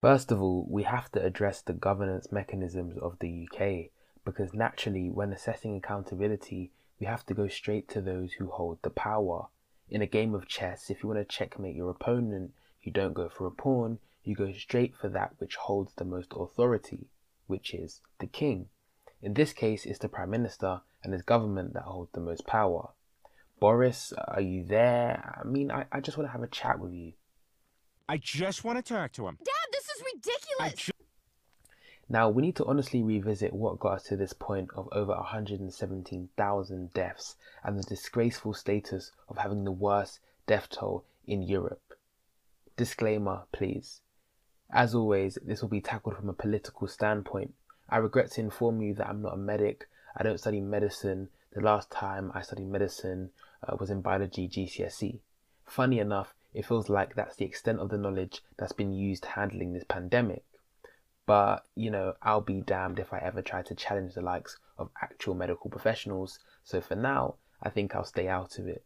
First of all, we have to address the governance mechanisms of the UK because naturally, when assessing accountability, we have to go straight to those who hold the power. In a game of chess, if you want to checkmate your opponent, you don't go for a pawn, you go straight for that which holds the most authority, which is the king. In this case, it's the prime minister and his government that hold the most power. Boris, are you there? I mean, I, I just want to have a chat with you. I just want to talk to him. Dad, ridiculous. Now, we need to honestly revisit what got us to this point of over 117,000 deaths and the disgraceful status of having the worst death toll in Europe. Disclaimer, please. As always, this will be tackled from a political standpoint. I regret to inform you that I'm not a medic. I don't study medicine. The last time I studied medicine uh, was in biology GCSE. Funny enough, it feels like that's the extent of the knowledge that's been used handling this pandemic. But, you know, I'll be damned if I ever try to challenge the likes of actual medical professionals, so for now, I think I'll stay out of it.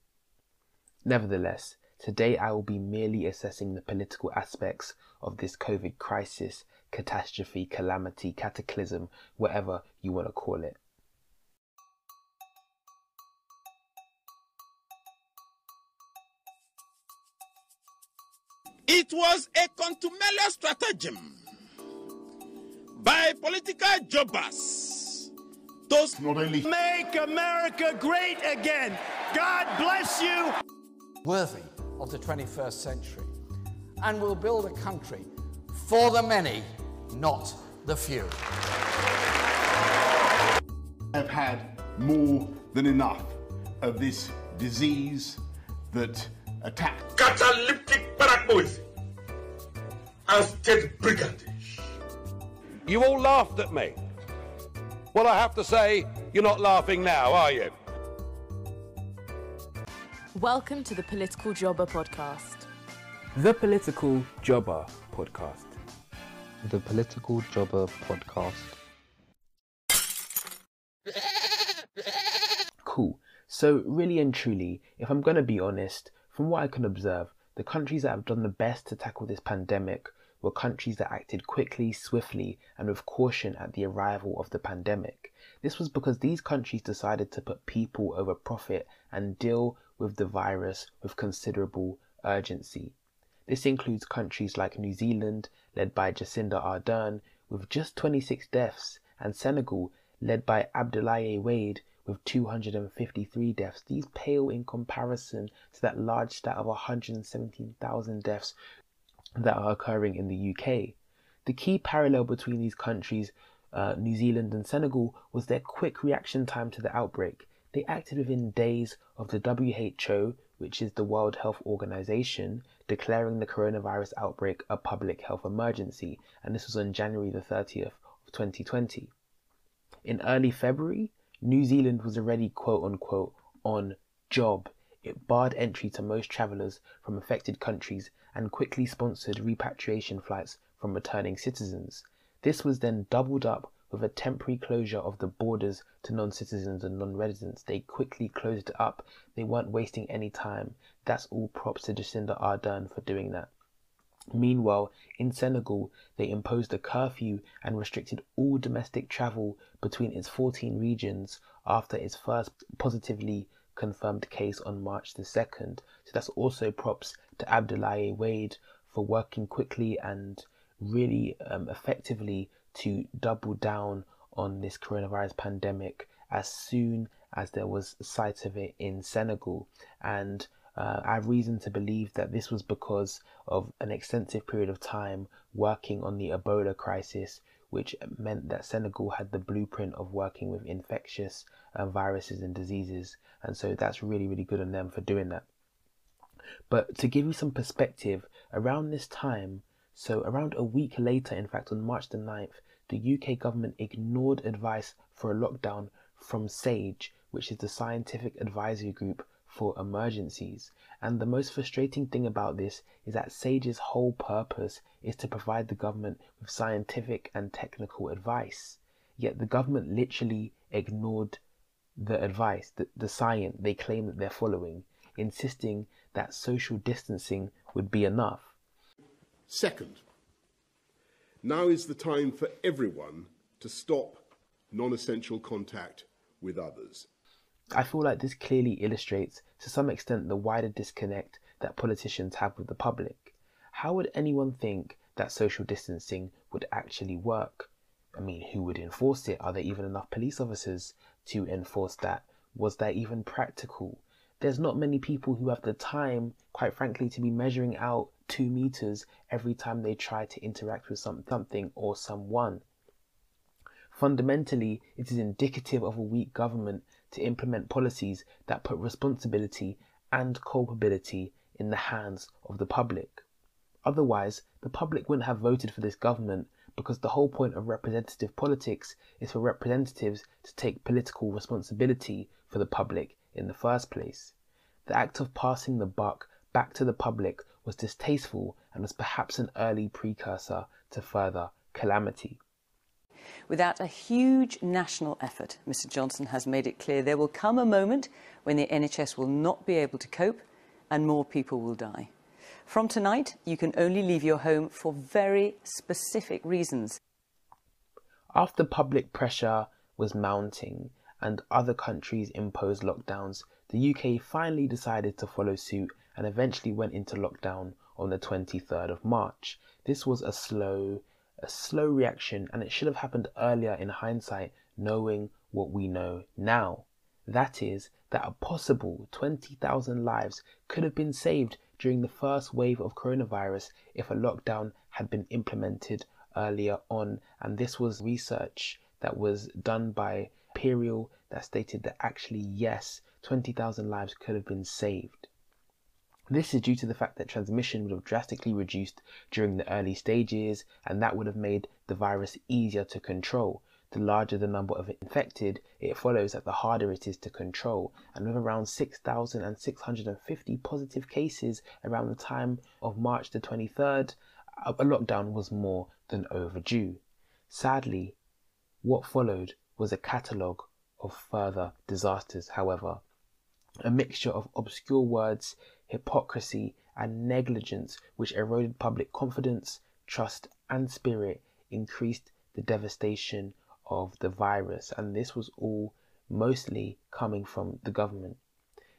Nevertheless, today I will be merely assessing the political aspects of this COVID crisis, catastrophe, calamity, cataclysm, whatever you want to call it. It was a contumelous stratagem by political jobbers. Those not only Make America great again. God bless you. worthy of the 21st century and will build a country for the many, not the few. I have had more than enough of this disease that attacks catalytic paranoia and state brigandage. You all laughed at me. Well, I have to say, you're not laughing now, are you? Welcome to the Political Jobber podcast. The Political Jobber Podcast. The Political Jobber Podcast. Cool. So, really and truly, if I'm going to be honest, from what I can observe, the countries that have done the best to tackle this pandemic were countries that acted quickly, swiftly, and with caution at the arrival of the pandemic. This was because these countries decided to put people over profit and deal with the virus with considerable urgency. This includes countries like New Zealand, led by Jacinda Ardern, with just 26 deaths, and Senegal, led by Abdoulaye Wade, with 253 deaths. These pale in comparison to that large stat of 117,000 deaths that are occurring in the UK. The key parallel between these countries, uh, New Zealand and Senegal, was their quick reaction time to the outbreak. They acted within days of the WHO, which is the World Health Organization, declaring the coronavirus outbreak a public health emergency, and this was on January the 30th of 2020. In early February, New Zealand was already quote unquote on job. It barred entry to most travellers from affected countries and quickly sponsored repatriation flights from returning citizens. This was then doubled up with a temporary closure of the borders to non citizens and non residents. They quickly closed it up. They weren't wasting any time. That's all props to Jacinda Ardern for doing that. Meanwhile, in Senegal, they imposed a curfew and restricted all domestic travel between its 14 regions after its first positively confirmed case on March the 2nd. So that's also props to Abdoulaye Wade for working quickly and really um, effectively to double down on this coronavirus pandemic as soon as there was sight of it in Senegal. And uh, I have reason to believe that this was because of an extensive period of time working on the Ebola crisis, which meant that Senegal had the blueprint of working with infectious uh, viruses and diseases. And so that's really, really good on them for doing that. But to give you some perspective, around this time, so around a week later, in fact, on March the 9th, the UK government ignored advice for a lockdown from SAGE, which is the Scientific Advisory Group for emergencies. And the most frustrating thing about this is that SAGE's whole purpose is to provide the government with scientific and technical advice. Yet the government literally ignored the advice, the, the science they claim that they're following, insisting that social distancing would be enough. Second, Now is the time for everyone to stop non essential contact with others. I feel like this clearly illustrates to some extent the wider disconnect that politicians have with the public. How would anyone think that social distancing would actually work? I mean, who would enforce it? Are there even enough police officers to enforce that? Was that even practical? There's not many people who have the time, quite frankly, to be measuring out two meters every time they try to interact with some, something or someone. Fundamentally, it is indicative of a weak government to implement policies that put responsibility and culpability in the hands of the public. Otherwise, the public wouldn't have voted for this government because the whole point of representative politics is for representatives to take political responsibility for the public in the first place. The act of passing the buck back to the public was distasteful and was perhaps an early precursor to further calamity. Without a huge national effort, Mr Johnson has made it clear there will come a moment when the NHS will not be able to cope and more people will die. From tonight, you can only leave your home for very specific reasons. After public pressure was mounting and other countries imposed lockdowns, the UK finally decided to follow suit and eventually went into lockdown on the 23rd of March. This was a slow, a slow reaction and it should have happened earlier in hindsight, knowing what we know now. That is, that a possible 20,000 lives could have been saved during the first wave of coronavirus if a lockdown had been implemented earlier on. And this was research that was done by Imperial that stated that actually, yes, 20,000 lives could have been saved. This is due to the fact that transmission would have drastically reduced during the early stages, and that would have made the virus easier to control. The larger the number of infected, it follows that the harder it is to control. And with around 6,650 positive cases around the time of March the 23rd, a lockdown was more than overdue. Sadly, what followed was a catalogue of further disasters, however. A mixture of obscure words, hypocrisy, and negligence which eroded public confidence, trust, and spirit increased the devastation of the virus, and this was all mostly coming from the government.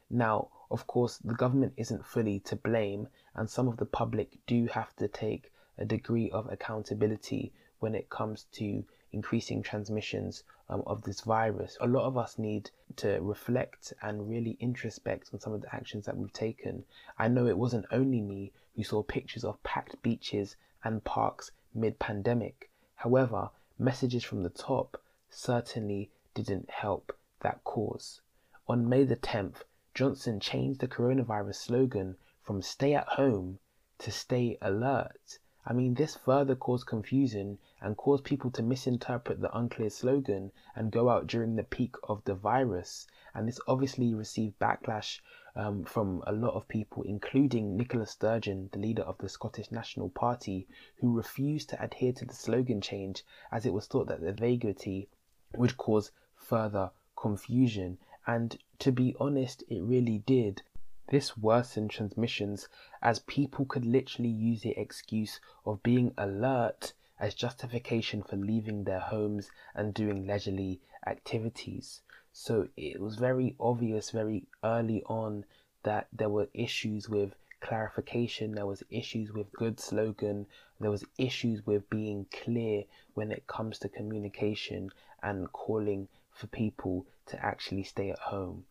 Now, of course, the government isn't fully to blame, and some of the public do have to take a degree of accountability when it comes to increasing transmissions um, of this virus. A lot of us need to reflect and really introspect on some of the actions that we've taken. I know it wasn't only me who saw pictures of packed beaches and parks mid pandemic. However, messages from the top certainly didn't help that cause. On May the 10th, Johnson changed the coronavirus slogan from stay at home to stay alert. I mean, this further caused confusion and caused people to misinterpret the unclear slogan and go out during the peak of the virus. And this obviously received backlash um, from a lot of people, including Nicola Sturgeon, the leader of the Scottish National Party, who refused to adhere to the slogan change as it was thought that the vaguity would cause further confusion. And to be honest, it really did. This worsened transmissions as people could literally use the excuse of being alert as justification for leaving their homes and doing leisurely activities. So it was very obvious very early on that there were issues with clarification, there was issues with good slogan, there was issues with being clear when it comes to communication and calling for people to actually stay at home.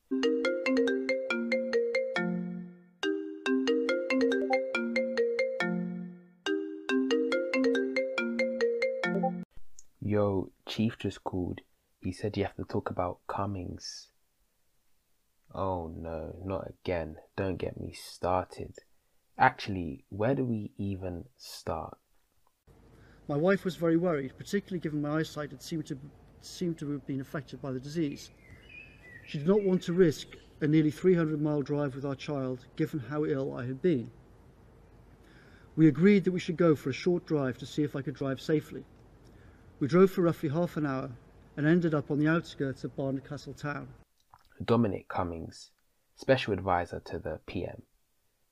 Yo, Chief just called. He said you have to talk about Cummings. Oh no, not again. Don't get me started. Actually, where do we even start? My wife was very worried, particularly given my eyesight had seemed to, seemed to have been affected by the disease. She did not want to risk a nearly 300 mile drive with our child, given how ill I had been. We agreed that we should go for a short drive to see if I could drive safely. We drove for roughly half an hour and ended up on the outskirts of Barnard Castle town. Dominic Cummings, Special Advisor to the PM.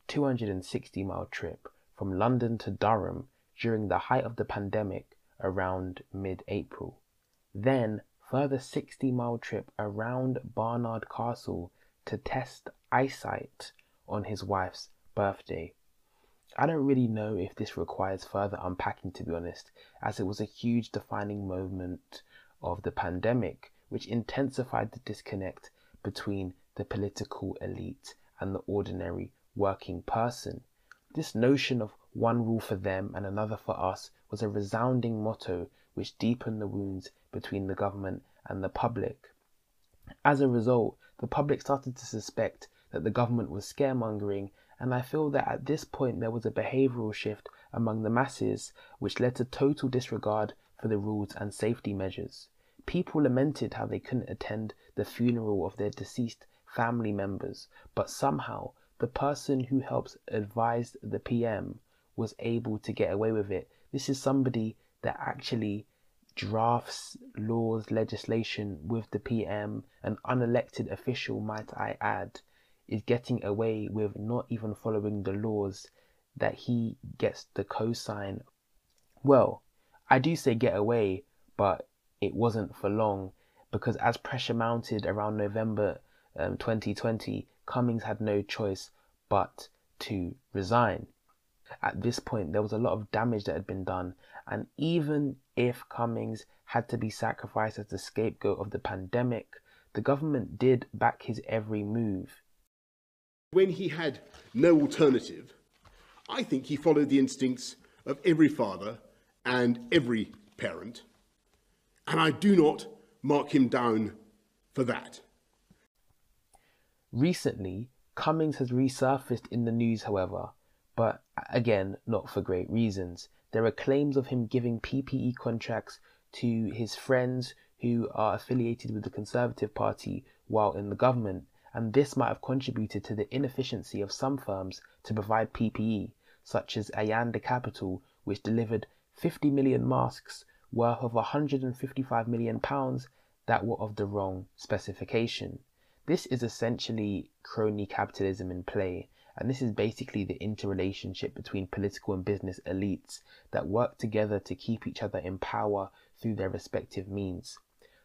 260 mile trip from London to Durham during the height of the pandemic around mid April. Then, further 60 mile trip around Barnard Castle to test eyesight on his wife's birthday. I don't really know if this requires further unpacking, to be honest, as it was a huge defining moment of the pandemic, which intensified the disconnect between the political elite and the ordinary working person. This notion of one rule for them and another for us was a resounding motto which deepened the wounds between the government and the public. As a result, the public started to suspect that the government was scaremongering and I feel that at this point there was a behavioral shift among the masses which led to total disregard for the rules and safety measures. People lamented how they couldn't attend the funeral of their deceased family members, but somehow the person who helps advise the PM was able to get away with it. This is somebody that actually drafts laws, legislation with the PM, an unelected official, might I add is getting away with not even following the laws that he gets the cosign. Well, I do say get away, but it wasn't for long because as pressure mounted around November um, 2020, Cummings had no choice but to resign. At this point, there was a lot of damage that had been done, and even if Cummings had to be sacrificed as the scapegoat of the pandemic, the government did back his every move. When he had no alternative, I think he followed the instincts of every father and every parent, and I do not mark him down for that. Recently, Cummings has resurfaced in the news, however, but again, not for great reasons. There are claims of him giving PPE contracts to his friends who are affiliated with the Conservative Party while in the government, and this might have contributed to the inefficiency of some firms to provide PPE, such as Ayanda Capital, which delivered 50 million masks worth of 155 million pounds that were of the wrong specification. This is essentially crony capitalism in play, and this is basically the interrelationship between political and business elites that work together to keep each other in power through their respective means.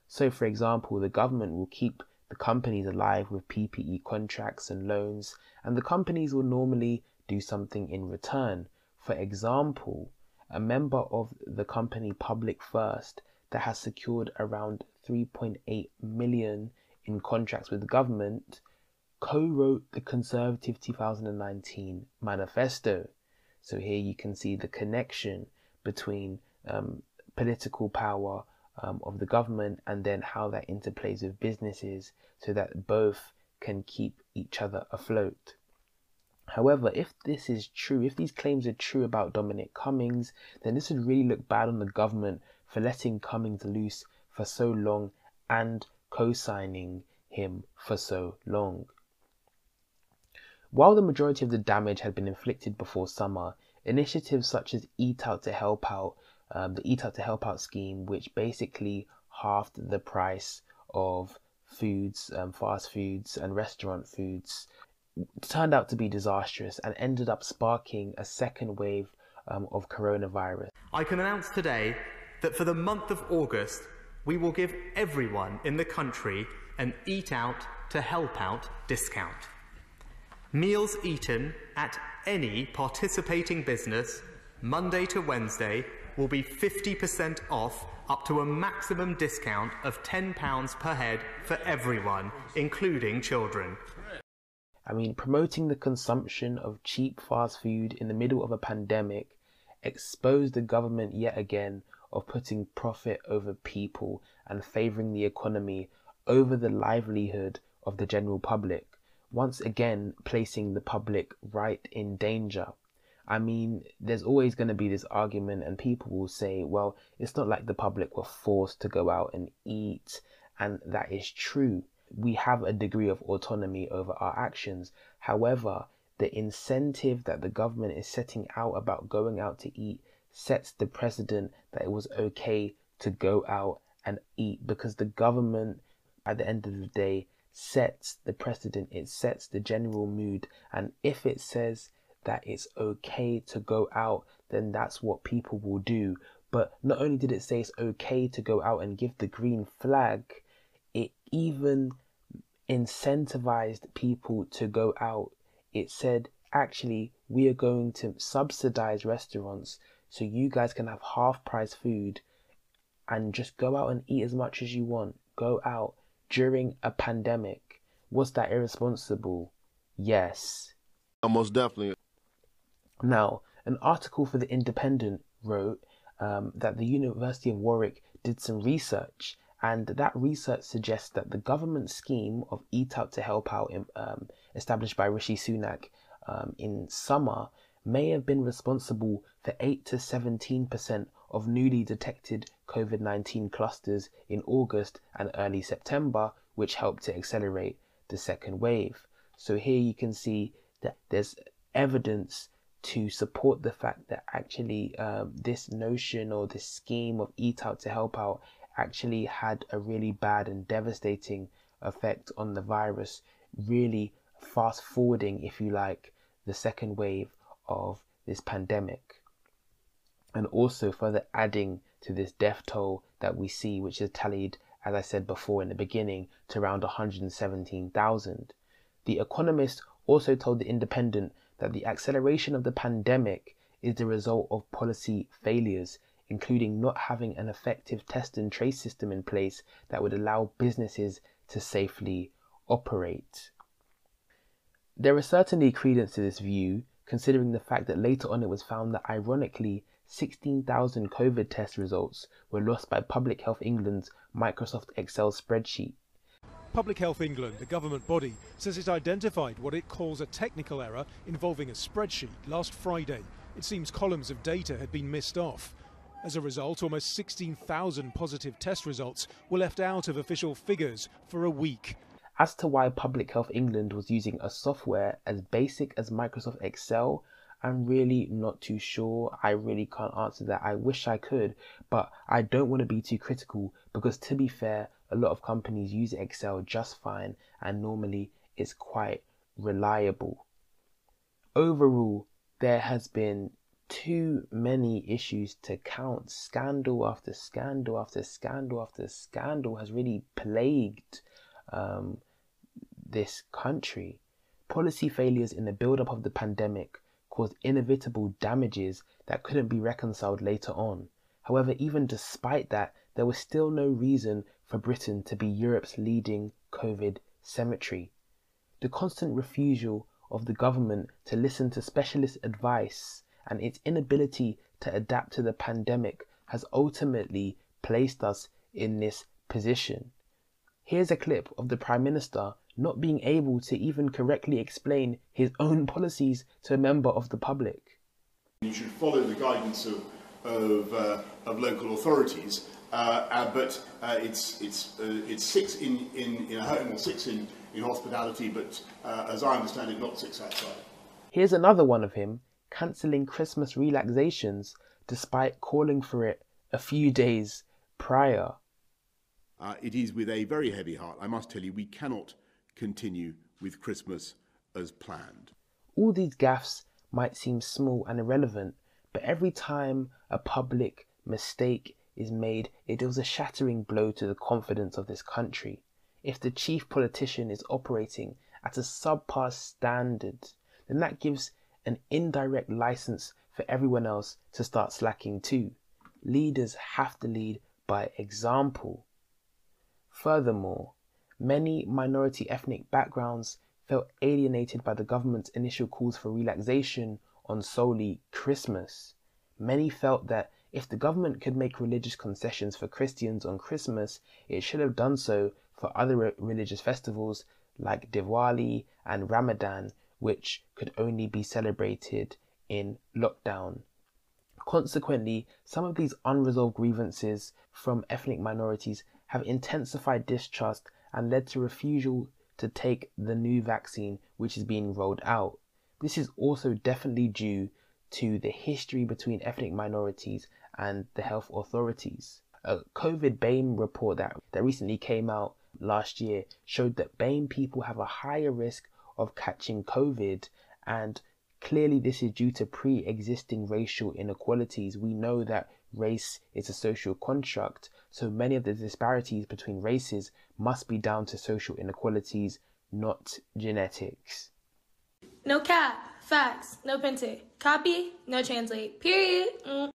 So, for example, the government will keep the companies are alive with PPE contracts and loans, and the companies will normally do something in return. For example, a member of the company Public First that has secured around 3.8 million in contracts with the government co-wrote the Conservative 2019 manifesto. So here you can see the connection between um, political power um, of the government and then how that interplays with businesses so that both can keep each other afloat. However, if this is true, if these claims are true about Dominic Cummings, then this would really look bad on the government for letting Cummings loose for so long and co signing him for so long. While the majority of the damage had been inflicted before summer, initiatives such as Eat Out to Help Out um, the Eat Out to Help Out scheme, which basically halved the price of foods, um, fast foods, and restaurant foods, turned out to be disastrous and ended up sparking a second wave um, of coronavirus. I can announce today that for the month of August, we will give everyone in the country an Eat Out to Help Out discount. Meals eaten at any participating business, Monday to Wednesday, will be 50% off up to a maximum discount of £10 per head for everyone, including children. I mean, promoting the consumption of cheap fast food in the middle of a pandemic exposed the government yet again of putting profit over people and favouring the economy over the livelihood of the general public, once again placing the public right in danger. I mean, there's always going to be this argument, and people will say, well, it's not like the public were forced to go out and eat, and that is true. We have a degree of autonomy over our actions. However, the incentive that the government is setting out about going out to eat sets the precedent that it was okay to go out and eat because the government, at the end of the day, sets the precedent, it sets the general mood, and if it says that it's okay to go out, then that's what people will do. But not only did it say it's okay to go out and give the green flag, it even incentivized people to go out. It said, actually, we are going to subsidize restaurants so you guys can have half price food and just go out and eat as much as you want. Go out during a pandemic. Was that irresponsible? Yes. Almost definitely. Now, an article for The Independent wrote um, that the University of Warwick did some research, and that research suggests that the government scheme of Eat Out to Help Out, um, established by Rishi Sunak um, in summer, may have been responsible for 8 to 17% of newly detected COVID 19 clusters in August and early September, which helped to accelerate the second wave. So here you can see that there's evidence to support the fact that actually um, this notion or this scheme of eat out to help out actually had a really bad and devastating effect on the virus, really fast forwarding, if you like, the second wave of this pandemic. And also further adding to this death toll that we see, which is tallied, as I said before in the beginning, to around 117,000. The Economist also told The Independent that the acceleration of the pandemic is the result of policy failures, including not having an effective test and trace system in place that would allow businesses to safely operate. There is certainly credence to this view, considering the fact that later on it was found that ironically 16,000 COVID test results were lost by Public Health England's Microsoft Excel spreadsheet. Public Health England, the government body, says it identified what it calls a technical error involving a spreadsheet last Friday. It seems columns of data had been missed off. As a result, almost 16,000 positive test results were left out of official figures for a week. As to why Public Health England was using a software as basic as Microsoft Excel, I'm really not too sure. I really can't answer that. I wish I could, but I don't want to be too critical because, to be fair, a lot of companies use Excel just fine and normally it's quite reliable. Overall, there has been too many issues to count. Scandal after scandal after scandal after scandal has really plagued um, this country. Policy failures in the build up of the pandemic caused inevitable damages that couldn't be reconciled later on. However, even despite that, there was still no reason for Britain to be Europe's leading COVID cemetery. The constant refusal of the government to listen to specialist advice and its inability to adapt to the pandemic has ultimately placed us in this position. Here's a clip of the Prime Minister not being able to even correctly explain his own policies to a member of the public. You should follow the guidance of, of, uh, of local authorities but uh, it's, it's, uh, it's six in, in, in a home or six in, in hospitality, but uh, as I understand it, not six outside. Here's another one of him cancelling Christmas relaxations despite calling for it a few days prior. Uh, it is with a very heavy heart, I must tell you, we cannot continue with Christmas as planned. All these gaffes might seem small and irrelevant, but every time a public mistake is made, it deals a shattering blow to the confidence of this country. If the chief politician is operating at a subpar standard, then that gives an indirect license for everyone else to start slacking too. Leaders have to lead by example. Furthermore, many minority ethnic backgrounds felt alienated by the government's initial calls for relaxation on solely Christmas. Many felt that if the government could make religious concessions for Christians on Christmas, it should have done so for other religious festivals like Diwali and Ramadan, which could only be celebrated in lockdown. Consequently, some of these unresolved grievances from ethnic minorities have intensified distrust and led to refusal to take the new vaccine which is being rolled out. This is also definitely due to the history between ethnic minorities and the health authorities. A COVID BAME report that, that recently came out last year showed that BAME people have a higher risk of catching COVID, and clearly this is due to pre existing racial inequalities. We know that race is a social construct, so many of the disparities between races must be down to social inequalities, not genetics. No cap, facts, no printed, copy, no translate, period. Mm.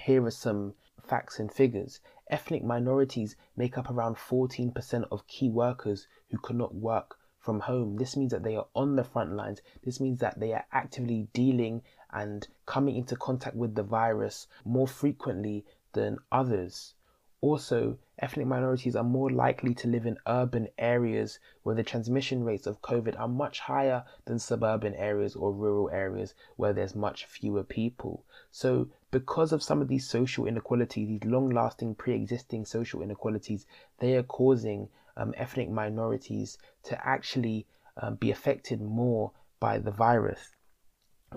Here are some facts and figures. Ethnic minorities make up around 14% of key workers who cannot work from home. This means that they are on the front lines. This means that they are actively dealing and coming into contact with the virus more frequently than others. Also, ethnic minorities are more likely to live in urban areas where the transmission rates of COVID are much higher than suburban areas or rural areas where there's much fewer people. So, because of some of these social inequalities, these long lasting pre existing social inequalities, they are causing um, ethnic minorities to actually um, be affected more by the virus.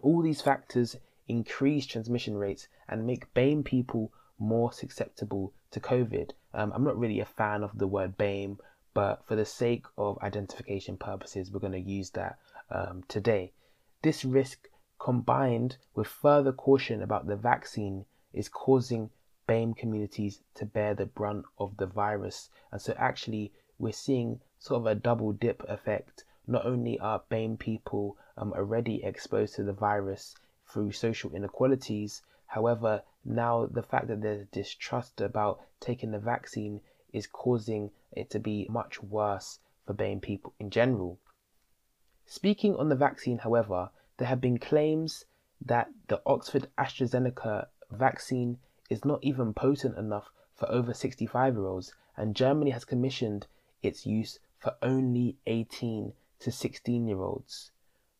All these factors increase transmission rates and make BAME people more susceptible to COVID. Um, I'm not really a fan of the word BAME, but for the sake of identification purposes, we're going to use that um, today. This risk, combined with further caution about the vaccine, is causing BAME communities to bear the brunt of the virus. And so, actually, we're seeing sort of a double dip effect. Not only are BAME people um, already exposed to the virus through social inequalities, however, now the fact that there's distrust about taking the vaccine is causing it to be much worse for BAME people in general. Speaking on the vaccine, however, there have been claims that the Oxford AstraZeneca vaccine is not even potent enough for over 65 year olds, and Germany has commissioned its use for only 18 to 16 year olds.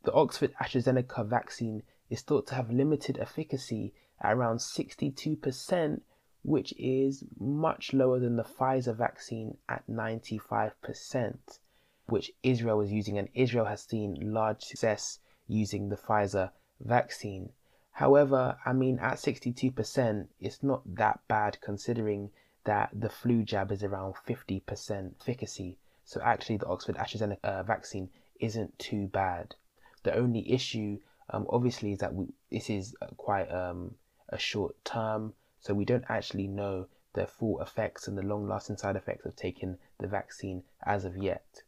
The Oxford AstraZeneca vaccine is thought to have limited efficacy at around 62%, which is much lower than the Pfizer vaccine at 95%, which Israel is using, and Israel has seen large success using the Pfizer vaccine. However, I mean, at 62%, it's not that bad considering that the flu jab is around 50% efficacy. So actually, the Oxford AstraZeneca uh, vaccine isn't too bad. The only issue, um, obviously, is that we, this is quite um, a short term, so we don't actually know the full effects and the long-lasting side effects of taking the vaccine as of yet.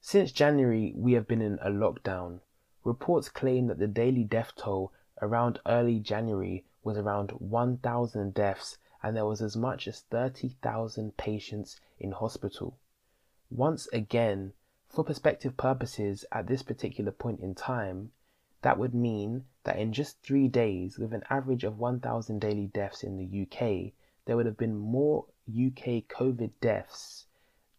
Since January, we have been in a lockdown. Reports claim that the daily death toll around early January was around 1,000 deaths and there was as much as 30,000 patients in hospital. Once again, for perspective purposes, at this particular point in time, that would mean that in just three days, with an average of 1,000 daily deaths in the UK, there would have been more UK COVID deaths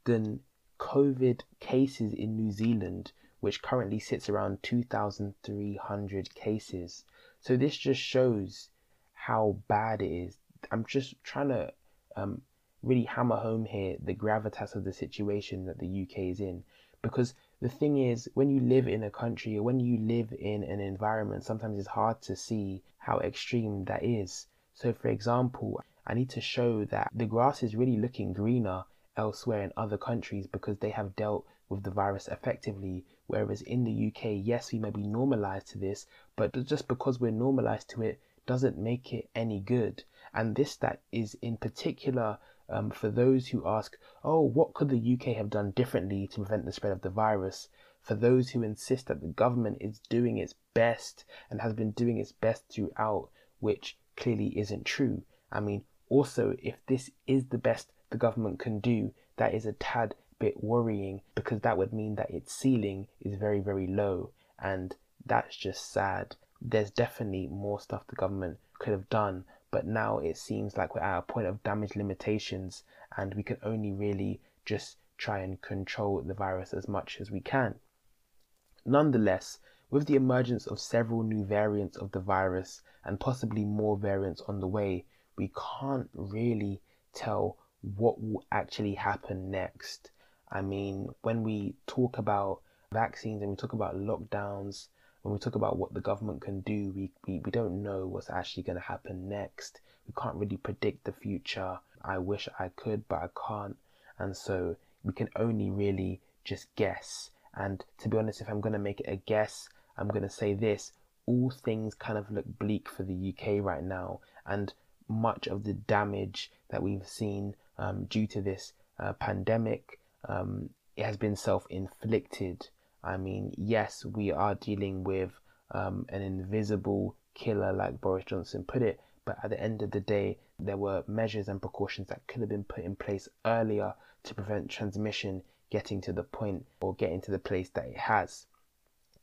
than COVID cases in New Zealand, which currently sits around 2,300 cases. So this just shows how bad it is I'm just trying to um, really hammer home here the gravitas of the situation that the UK is in. Because the thing is, when you live in a country or when you live in an environment, sometimes it's hard to see how extreme that is. So, for example, I need to show that the grass is really looking greener elsewhere in other countries because they have dealt with the virus effectively. Whereas in the UK, yes, we may be normalized to this, but just because we're normalized to it doesn't make it any good. And this that is in particular um, for those who ask, oh, what could the UK have done differently to prevent the spread of the virus? For those who insist that the government is doing its best and has been doing its best throughout, which clearly isn't true. I mean, also, if this is the best the government can do, that is a tad bit worrying because that would mean that its ceiling is very, very low. And that's just sad there's definitely more stuff the government could have done, but now it seems like we're at a point of damage limitations and we can only really just try and control the virus as much as we can. Nonetheless, with the emergence of several new variants of the virus and possibly more variants on the way, we can't really tell what will actually happen next. I mean, when we talk about vaccines and we talk about lockdowns when we talk about what the government can do, we, we, we don't know what's actually going to happen next. We can't really predict the future. I wish I could, but I can't. And so we can only really just guess. And to be honest, if I'm going to make it a guess, I'm going to say this all things kind of look bleak for the UK right now. and much of the damage that we've seen um, due to this uh, pandemic um, it has been self-inflicted. I mean, yes, we are dealing with um, an invisible killer, like Boris Johnson put it, but at the end of the day, there were measures and precautions that could have been put in place earlier to prevent transmission getting to the point or getting to the place that it has.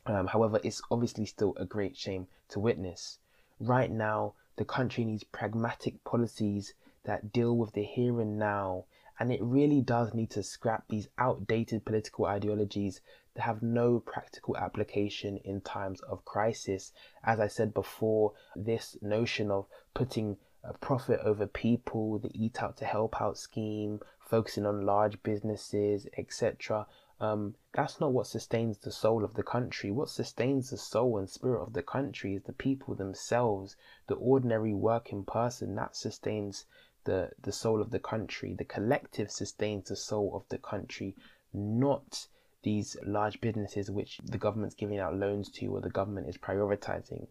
Um, however, it's obviously still a great shame to witness. Right now, the country needs pragmatic policies that deal with the here and now, and it really does need to scrap these outdated political ideologies have no practical application in times of crisis. As I said before, this notion of putting a profit over people, the eat out to help out scheme, focusing on large businesses, etc. Um, that's not what sustains the soul of the country. What sustains the soul and spirit of the country is the people themselves, the ordinary working person. That sustains the, the soul of the country. The collective sustains the soul of the country, not these large businesses which the government's giving out loans to or the government is prioritizing.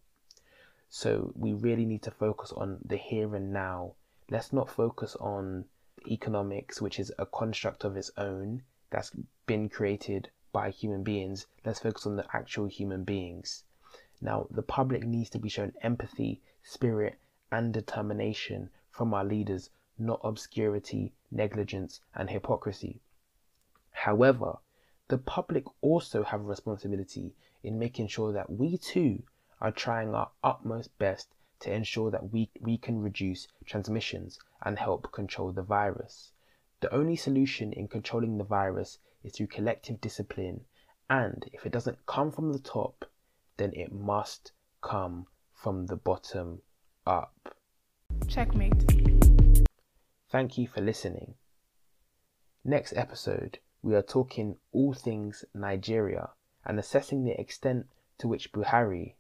So we really need to focus on the here and now. Let's not focus on economics, which is a construct of its own that's been created by human beings. Let's focus on the actual human beings. Now, the public needs to be shown empathy, spirit, and determination from our leaders, not obscurity, negligence, and hypocrisy. However, the public also have a responsibility in making sure that we too are trying our utmost best to ensure that we, we can reduce transmissions and help control the virus. The only solution in controlling the virus is through collective discipline, and if it doesn't come from the top, then it must come from the bottom up. Checkmate. Thank you for listening. Next episode, we are talking all things Nigeria and assessing the extent to which Buhari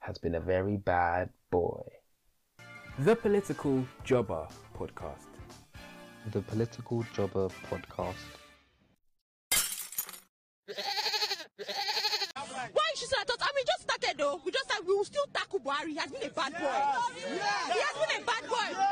has been a very bad boy. The Political Jobber Podcast. The Political Jobber Podcast. Why she said, I thought, I mean, just started though. We just said we will still tackle Buhari. He has been a bad boy. He has been a bad boy.